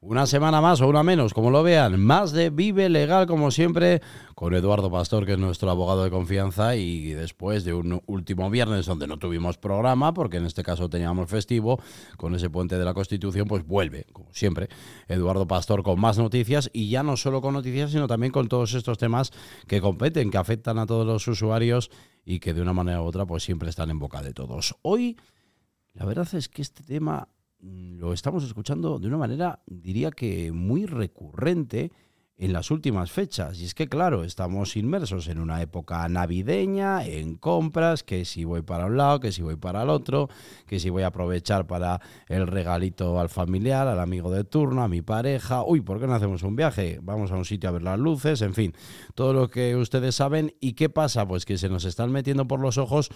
Una semana más o una menos, como lo vean. Más de Vive Legal, como siempre, con Eduardo Pastor, que es nuestro abogado de confianza. Y después de un último viernes donde no tuvimos programa, porque en este caso teníamos festivo, con ese puente de la Constitución, pues vuelve, como siempre, Eduardo Pastor con más noticias. Y ya no solo con noticias, sino también con todos estos temas que competen, que afectan a todos los usuarios y que de una manera u otra, pues siempre están en boca de todos. Hoy, la verdad es que este tema lo estamos escuchando de una manera, diría que muy recurrente en las últimas fechas. Y es que, claro, estamos inmersos en una época navideña, en compras, que si voy para un lado, que si voy para el otro, que si voy a aprovechar para el regalito al familiar, al amigo de turno, a mi pareja. Uy, ¿por qué no hacemos un viaje? Vamos a un sitio a ver las luces, en fin, todo lo que ustedes saben. ¿Y qué pasa? Pues que se nos están metiendo por los ojos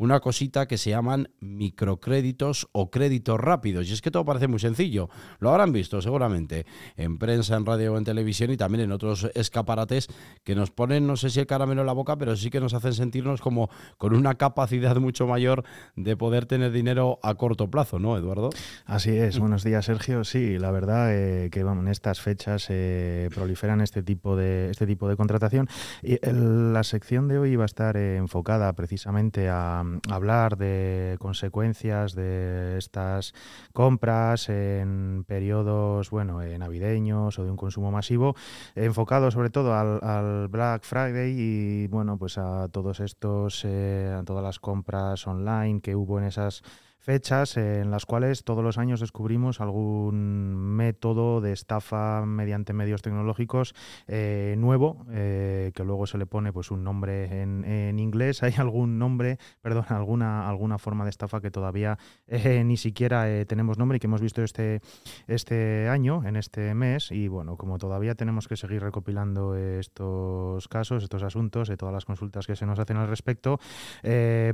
una cosita que se llaman microcréditos o créditos rápidos. Y es que todo parece muy sencillo. Lo habrán visto seguramente en prensa, en radio en televisión y también en otros escaparates que nos ponen, no sé si el caramelo en la boca, pero sí que nos hacen sentirnos como con una capacidad mucho mayor de poder tener dinero a corto plazo, ¿no, Eduardo? Así es. Buenos días, Sergio. Sí, la verdad eh, que en estas fechas eh, proliferan este tipo de este tipo de contratación. Y la sección de hoy va a estar eh, enfocada precisamente a hablar de consecuencias de estas compras en periodos bueno, eh, navideños o de un consumo masivo, enfocado sobre todo al, Black Friday y bueno, pues a todos estos, eh, a todas las compras online que hubo en esas fechas en las cuales todos los años descubrimos algún método de estafa mediante medios tecnológicos eh, nuevo, eh, que luego se le pone pues un nombre en, inglés. Hay algún nombre, perdón, alguna, alguna forma de estafa que todavía eh, ni siquiera tenemos nombre y que hemos visto este, este año, en este mes. Y bueno, como todavía tenemos que seguir recopilando estos casos, estos asuntos, de todas las consultas que se nos hacen al respecto,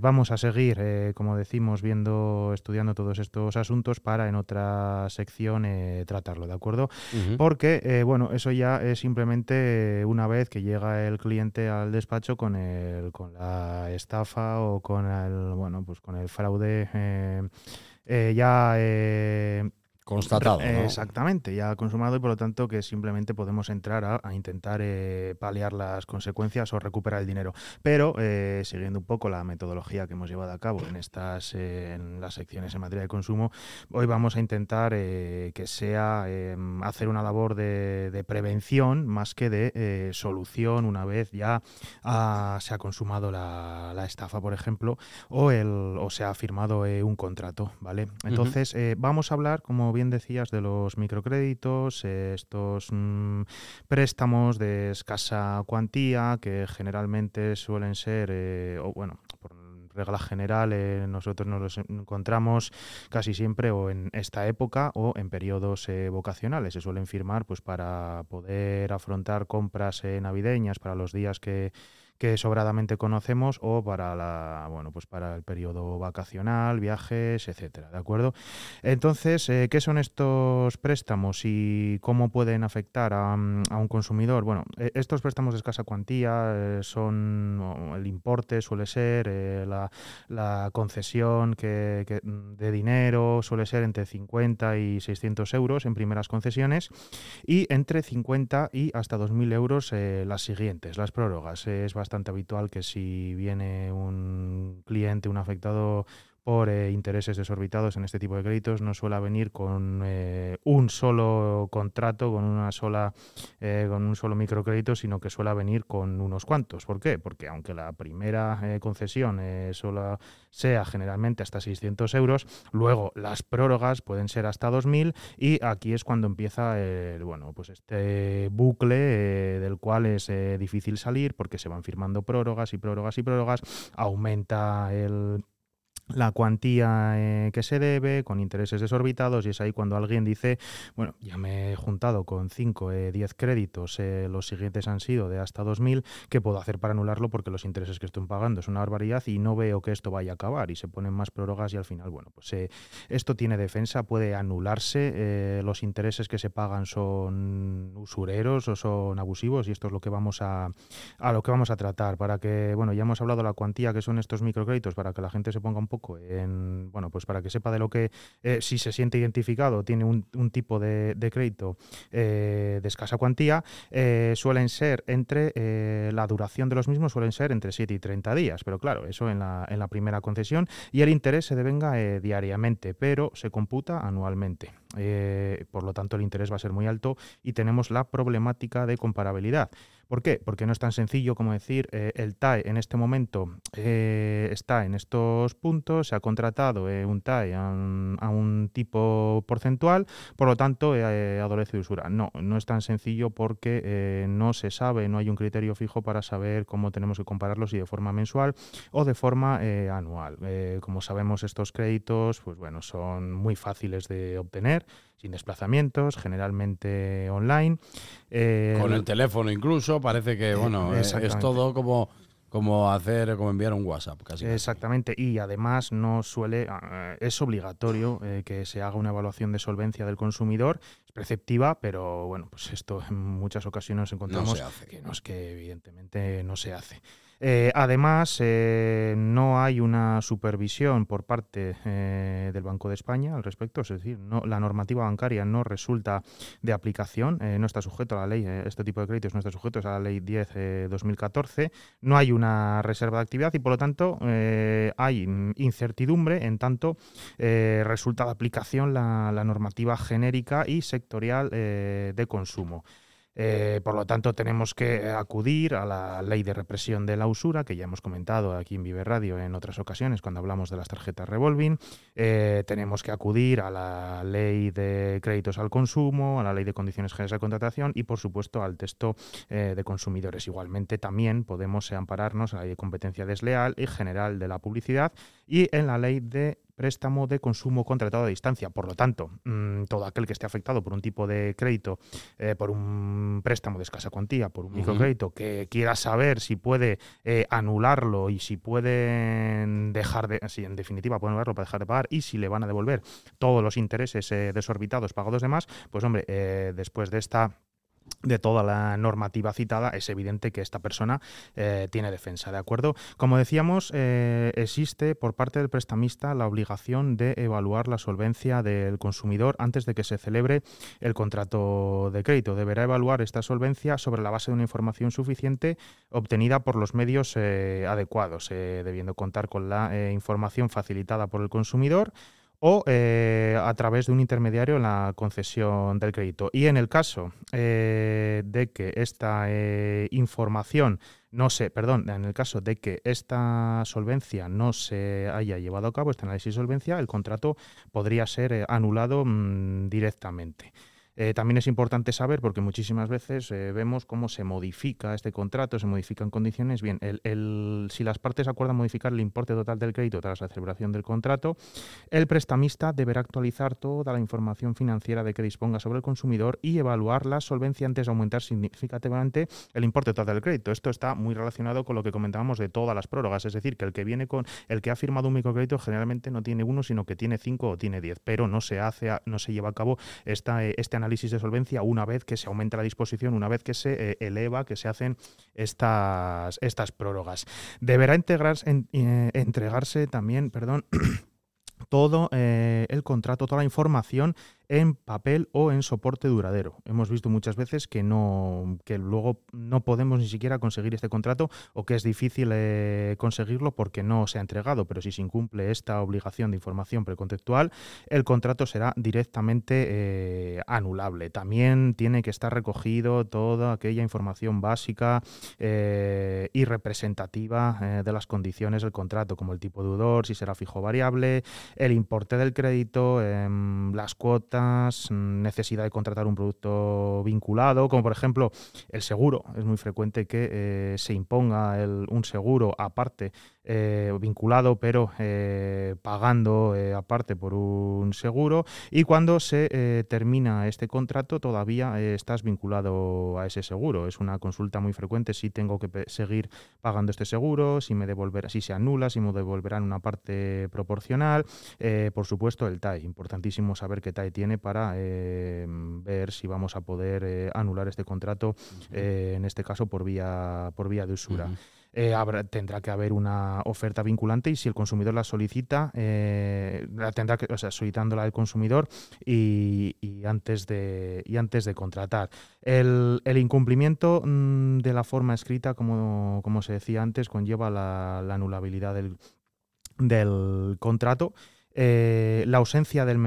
vamos a seguir, como decimos, viendo estudiando todos estos asuntos para en otra sección eh, tratarlo, ¿de acuerdo? Porque, eh, bueno, eso ya es simplemente una vez que llega el cliente al despacho con, el, con la estafa o con el, bueno, pues con el fraude eh, ya Constatado. Exactamente, ya consumado y por lo tanto que simplemente podemos entrar a, intentar eh, paliar las consecuencias o recuperar el dinero. Pero eh, siguiendo un poco la metodología que hemos llevado a cabo en estas eh, en las secciones en materia de consumo, hoy vamos a intentar que sea em, hacer una labor de, prevención más que de solución una vez ya se ha consumado la, estafa, por ejemplo, o, el, o se ha firmado un contrato, ¿vale? Entonces vamos a hablar como bien decías, de los microcréditos, estos mm, préstamos de escasa cuantía que generalmente suelen ser, eh, o bueno, por regla general, eh, nosotros nos los encontramos casi siempre o en esta época o en periodos eh, vocacionales. Se suelen firmar pues para poder afrontar compras navideñas para los días que que sobradamente conocemos o para la bueno pues para el periodo vacacional, viajes, etcétera, ¿de acuerdo? Entonces, eh, ¿qué son estos préstamos y cómo pueden afectar a, mm, un consumidor? Bueno, e, estos préstamos de escasa cuantía eh, son el importe suele ser eh, la, concesión que, mm, de dinero suele ser entre 50 y 600 euros en primeras concesiones y entre 50 y hasta 2.000 euros las siguientes, las prórrogas. Habitual que si viene un cliente, un afectado por eh, intereses desorbitados en este tipo de créditos no suele venir con eh, un solo contrato, con una sola, eh, con un solo microcrédito, sino que suele venir con unos cuantos. ¿Por qué? Porque aunque la primera concesión solo sea generalmente hasta 600 euros, luego las prórrogas pueden ser hasta 2.000 y aquí es cuando empieza el, bueno, pues este bucle del cual es difícil salir porque se van firmando prórrogas y prórrogas y prórrogas, aumenta el la cuantía eh, que se debe, con intereses desorbitados, y es ahí cuando alguien dice, bueno, ya me he juntado con 5, 10 eh, créditos, eh, los siguientes han sido de hasta 2.000, ¿qué puedo hacer para anularlo? Porque los intereses que estoy pagando es una barbaridad y no veo que esto vaya a acabar, y se ponen más prórrogas y al final, bueno, pues esto tiene defensa, puede anularse, los intereses que se pagan son usureros o son abusivos, y esto es lo que vamos a, a lo que vamos a tratar, para que, bueno, ya hemos hablado de la cuantía que son estos microcréditos, para que la gente se ponga un poco en, bueno, pues para que sepa de lo que, eh, si se siente identificado, tiene un, tipo de, crédito eh, de escasa cuantía, eh, suelen ser entre, la duración de los mismos suelen ser entre 7 y 30 días, pero claro, eso en la, en la primera concesión, y el interés se devenga diariamente, pero se computa anualmente. por lo tanto, el interés va a ser muy alto y tenemos la problemática de comparabilidad. ¿Por qué? Porque no es tan sencillo como decir eh, el TAE en este momento eh, está en estos puntos, se ha contratado eh, un TAE a un, tipo porcentual, por lo tanto adolece de usura. No, no es tan sencillo porque no se sabe, no hay un criterio fijo para saber cómo tenemos que compararlos si de forma mensual o de forma anual. como sabemos, estos créditos pues bueno, son muy fáciles de obtener sin desplazamientos, generalmente online. Con el teléfono incluso, parece que bueno, es todo como como hacer, como enviar un WhatsApp, casi. Exactamente, y además no suele, ah, es obligatorio eh, que se haga una evaluación de solvencia del consumidor, es preceptiva, pero bueno, pues esto en muchas ocasiones encontramos que no es que evidentemente no se hace. Eh, además, eh, no hay una supervisión por parte eh, del Banco de España al respecto, es decir, no, la normativa bancaria no resulta de aplicación, no está sujeto a la ley, este tipo de créditos no está sujeto a la ley 10-2014, no hay una reserva de actividad y por lo tanto hay incertidumbre en tanto resulta de aplicación la normativa genérica y sectorial de consumo. Eh, por lo tanto, tenemos que acudir a la ley de represión de la usura, que ya hemos comentado aquí en Vive Radio en otras ocasiones cuando hablamos de las tarjetas revolving. Eh, tenemos que acudir a la ley de créditos al consumo, a la ley de condiciones generales de contratación y, por supuesto, al texto eh, de consumidores. Igualmente, también podemos ampararnos a la ley de competencia desleal y general de la publicidad y en la ley de préstamo de consumo contratado a distancia. Por lo tanto, mm, todo aquel que esté afectado por un tipo de crédito, eh, por un préstamo de escasa cuantía, por un microcrédito, que quiera saber si puede eh, anularlo y si pueden dejar de, si en definitiva pueden anularlo para dejar de pagar y si le van a devolver todos los intereses eh, desorbitados pagados de más, pues hombre, después de esta de toda la normativa citada, es evidente que esta persona eh, tiene defensa, ¿de acuerdo? Como decíamos, eh, existe por parte del prestamista la obligación de evaluar la solvencia del consumidor antes de que se celebre el contrato de crédito. Deberá evaluar esta solvencia sobre la base de una información suficiente obtenida por los medios eh, adecuados, debiendo contar con la información facilitada por el consumidor o eh, a través de un intermediario en la concesión del crédito. Y en el caso eh, de que esta eh, información no se, perdón, en el caso de que esta solvencia no se haya llevado a cabo, este análisis de solvencia, el contrato podría ser anulado mm, directamente. Eh, también es importante saber, porque muchísimas veces eh, vemos cómo se modifica este contrato, se modifican condiciones. Bien, el, si las partes acuerdan modificar el importe total del crédito tras la celebración del contrato, el prestamista deberá actualizar toda la información financiera de que disponga sobre el consumidor y evaluar la solvencia antes de aumentar significativamente el importe total del crédito. Esto está muy relacionado con lo que comentábamos de todas las prórrogas, es decir, que el que viene con el que ha firmado un microcrédito generalmente no tiene uno, sino que tiene cinco o tiene diez, pero no se hace, no se lleva a cabo esta, este análisis análisis de solvencia una vez que se aumenta la disposición, una vez que se eh, eleva, que se hacen estas, estas prórrogas. Deberá integrarse, eh, entregarse también, perdón, todo eh, el contrato, toda la información en papel o en soporte duradero. Hemos visto muchas veces que no que luego no podemos ni siquiera conseguir este contrato o que es difícil eh, conseguirlo porque no se ha entregado, pero si se incumple esta obligación de información precontextual, el contrato será directamente eh, anulable. También tiene que estar recogido toda aquella información básica eh, y representativa de las condiciones del contrato, como el tipo de deudor, si será fijo o variable, el importe del crédito, em, las cuotas Mm, necesidad de contratar un producto vinculado, como por ejemplo el seguro. Es muy frecuente que eh, se imponga un seguro aparte eh, vinculado, pero eh, pagando aparte por un seguro. Y cuando se termina este contrato, todavía estás vinculado a ese seguro. Es una consulta muy frecuente si tengo que seguir pagando este seguro, si se anula, si me devolverán una parte proporcional. por supuesto, el TAE. Importantísimo saber que TAE tiene para eh, ver si vamos a poder anular este contrato, en este caso por vía, por vía de usura. Eh, tendrá que haber una oferta vinculante y si el consumidor la solicita, eh, la tendrá que, o sea, solicitándola el consumidor y, antes, de, y antes de contratar. El, incumplimiento mm, de la forma escrita, como, como, se decía antes, conlleva la, anulabilidad del, del contrato. Eh, la ausencia del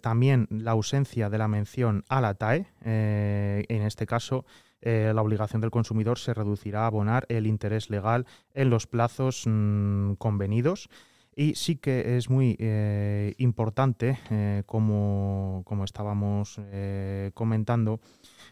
también la ausencia de la mención a la TAE, en este caso eh, la obligación del consumidor se reducirá a abonar el interés legal en los plazos mm, convenidos. Y sí que es muy eh, importante, eh, como, como, estábamos comentando,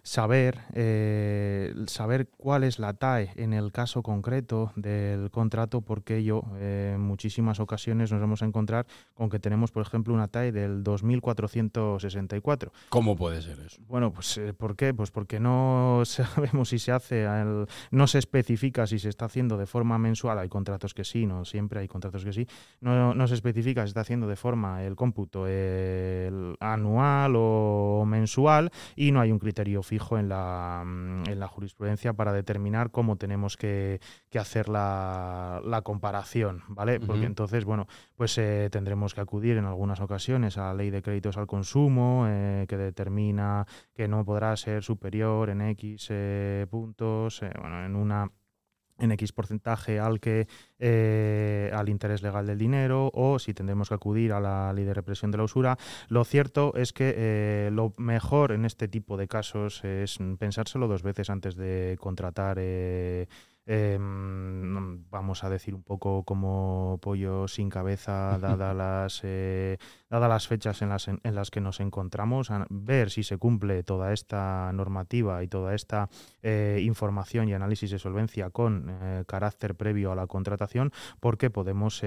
saber, eh, saber cuál es la TAE en el caso concreto del contrato, porque ello eh, en muchísimas ocasiones nos vamos a encontrar con que tenemos, por ejemplo, una TAE del 2464. ¿Cómo puede ser eso? Bueno, pues eh, ¿por qué? Pues porque no sabemos si se hace, no se especifica si se está haciendo de forma mensual, hay contratos que sí, no siempre hay contratos que sí, no, no se especifica si está haciendo de forma el cómputo anual o mensual y no hay un criterio fijo en la, mm, en la jurisprudencia para determinar cómo tenemos que, hacer la, la, comparación, ¿vale? Porque entonces, bueno, pues eh, tendremos que acudir en algunas ocasiones a la ley de créditos al consumo, eh, que determina que no podrá ser superior en X eh, puntos, bueno, en una en X porcentaje al que eh, al interés legal del dinero o si tendremos que acudir a la ley de represión de la usura. Lo cierto es que eh, lo mejor en este tipo de casos es pensárselo dos veces antes de contratar eh, Em, vamos a decir un poco como pollo sin cabeza, dadas las, eh, las fechas en las, en, las que nos encontramos, a ver si se cumple toda esta normativa y toda esta eh, información y análisis de solvencia con eh, carácter previo a la contratación, porque podemos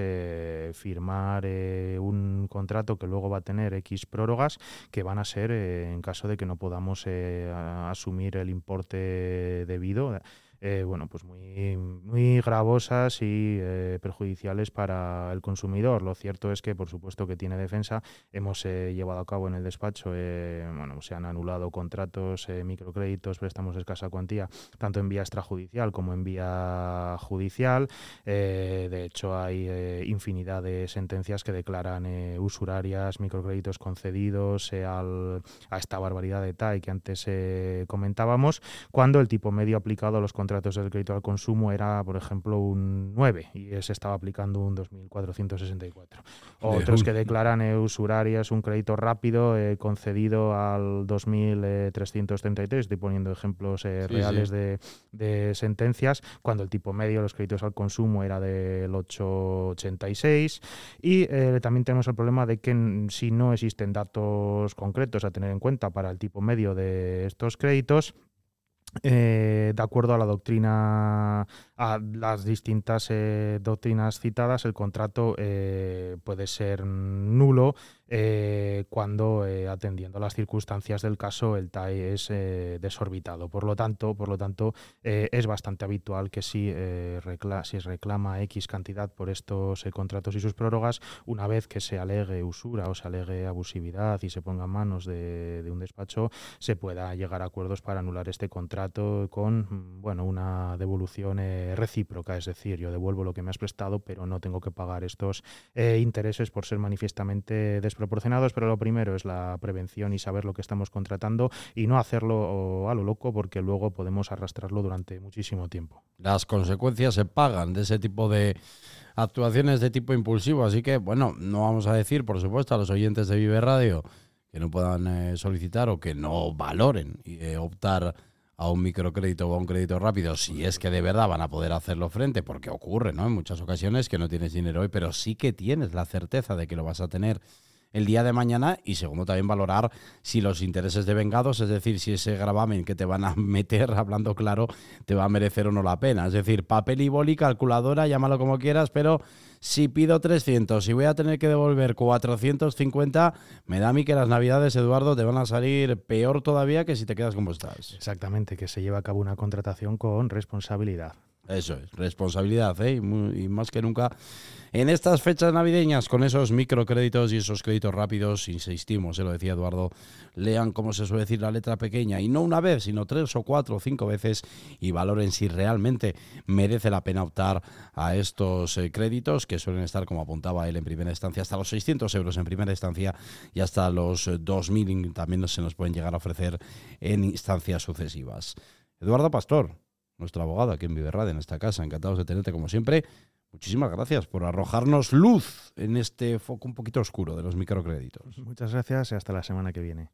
firmar un contrato que luego va a tener X prórrogas que van a ser en caso de que no podamos asumir el importe debido. Eh, bueno, pues muy, muy gravosas y eh, perjudiciales para el consumidor. Lo cierto es que, por supuesto, que tiene defensa. Hemos eh, llevado a cabo en el despacho, bueno, se han anulado contratos, microcréditos, préstamos de escasa cuantía, tanto en vía extrajudicial como en vía judicial. de hecho, hay infinidad de sentencias que declaran usurarias, microcréditos concedidos a esta barbaridad de TAI que antes comentábamos, cuando el tipo medio aplicado a los contratos contratos del crédito al consumo era, por ejemplo, un 9 y se estaba aplicando un 2.464. Otros que declaran usurarias un crédito rápido eh, concedido al 2.333, estoy poniendo ejemplos eh, reales De, de, sentencias, cuando el tipo medio de los créditos al consumo era del 886. Y eh, también tenemos el problema de que si no existen datos concretos a tener en cuenta para el tipo medio de estos créditos, eh, de acuerdo a la doctrina, a las distintas eh, doctrinas citadas, el contrato eh, puede ser nulo eh, cuando eh, atendiendo a las circunstancias del caso el TAE es desorbitado. Por lo tanto, por lo tanto es bastante habitual que si, recla si reclama X cantidad por estos contratos y sus prórrogas, una vez que se alegue usura o se alegue abusividad y se ponga en manos de, de un despacho, se pueda llegar a acuerdos para anular este contrato con bueno, una devolución recíproca, es decir, yo devuelvo lo que me has prestado, pero no tengo que pagar estos intereses por ser manifiestamente proporcionados, pero lo primero es la prevención y saber lo que estamos contratando y no hacerlo a lo loco porque luego podemos arrastrarlo durante muchísimo tiempo. Las consecuencias se pagan de ese tipo de actuaciones de tipo impulsivo, así que bueno, no vamos a decir, por supuesto, a los oyentes de Vive Radio que no puedan eh, solicitar o que no valoren eh, optar a un microcrédito o a un crédito rápido, si es que de verdad van a poder hacerlo frente, porque ocurre, ¿no? En muchas ocasiones que no tienes dinero hoy, pero sí que tienes la certeza de que lo vas a tener el día de mañana y segundo también valorar si los intereses de vengados, es decir, si ese gravamen que te van a meter, hablando claro, te va a merecer o no la pena. Es decir, papel y boli, calculadora, llámalo como quieras, pero si pido 300 y voy a tener que devolver 450, me da a mí que las navidades, Eduardo, te van a salir peor todavía que si te quedas como estás. Exactamente, que se lleva a cabo una contratación con responsabilidad. Eso es, responsabilidad, ¿eh? y, más que nunca en estas fechas navideñas, con esos microcréditos y esos créditos rápidos, insistimos, se ¿eh? lo decía Eduardo, lean, como se suele decir, la letra pequeña, y no una vez, sino tres o cuatro o cinco veces, y valoren si realmente merece la pena optar a estos eh, créditos, que suelen estar, como apuntaba él en primera instancia, hasta los 600 euros en primera instancia y hasta los 2.000 también se nos pueden llegar a ofrecer en instancias sucesivas. Eduardo Pastor, nuestro abogado aquí en Viverrad, en esta casa, encantados de tenerte como siempre. Muchísimas gracias por arrojarnos luz en este foco un poquito oscuro de los microcréditos. Muchas gracias y hasta la semana que viene.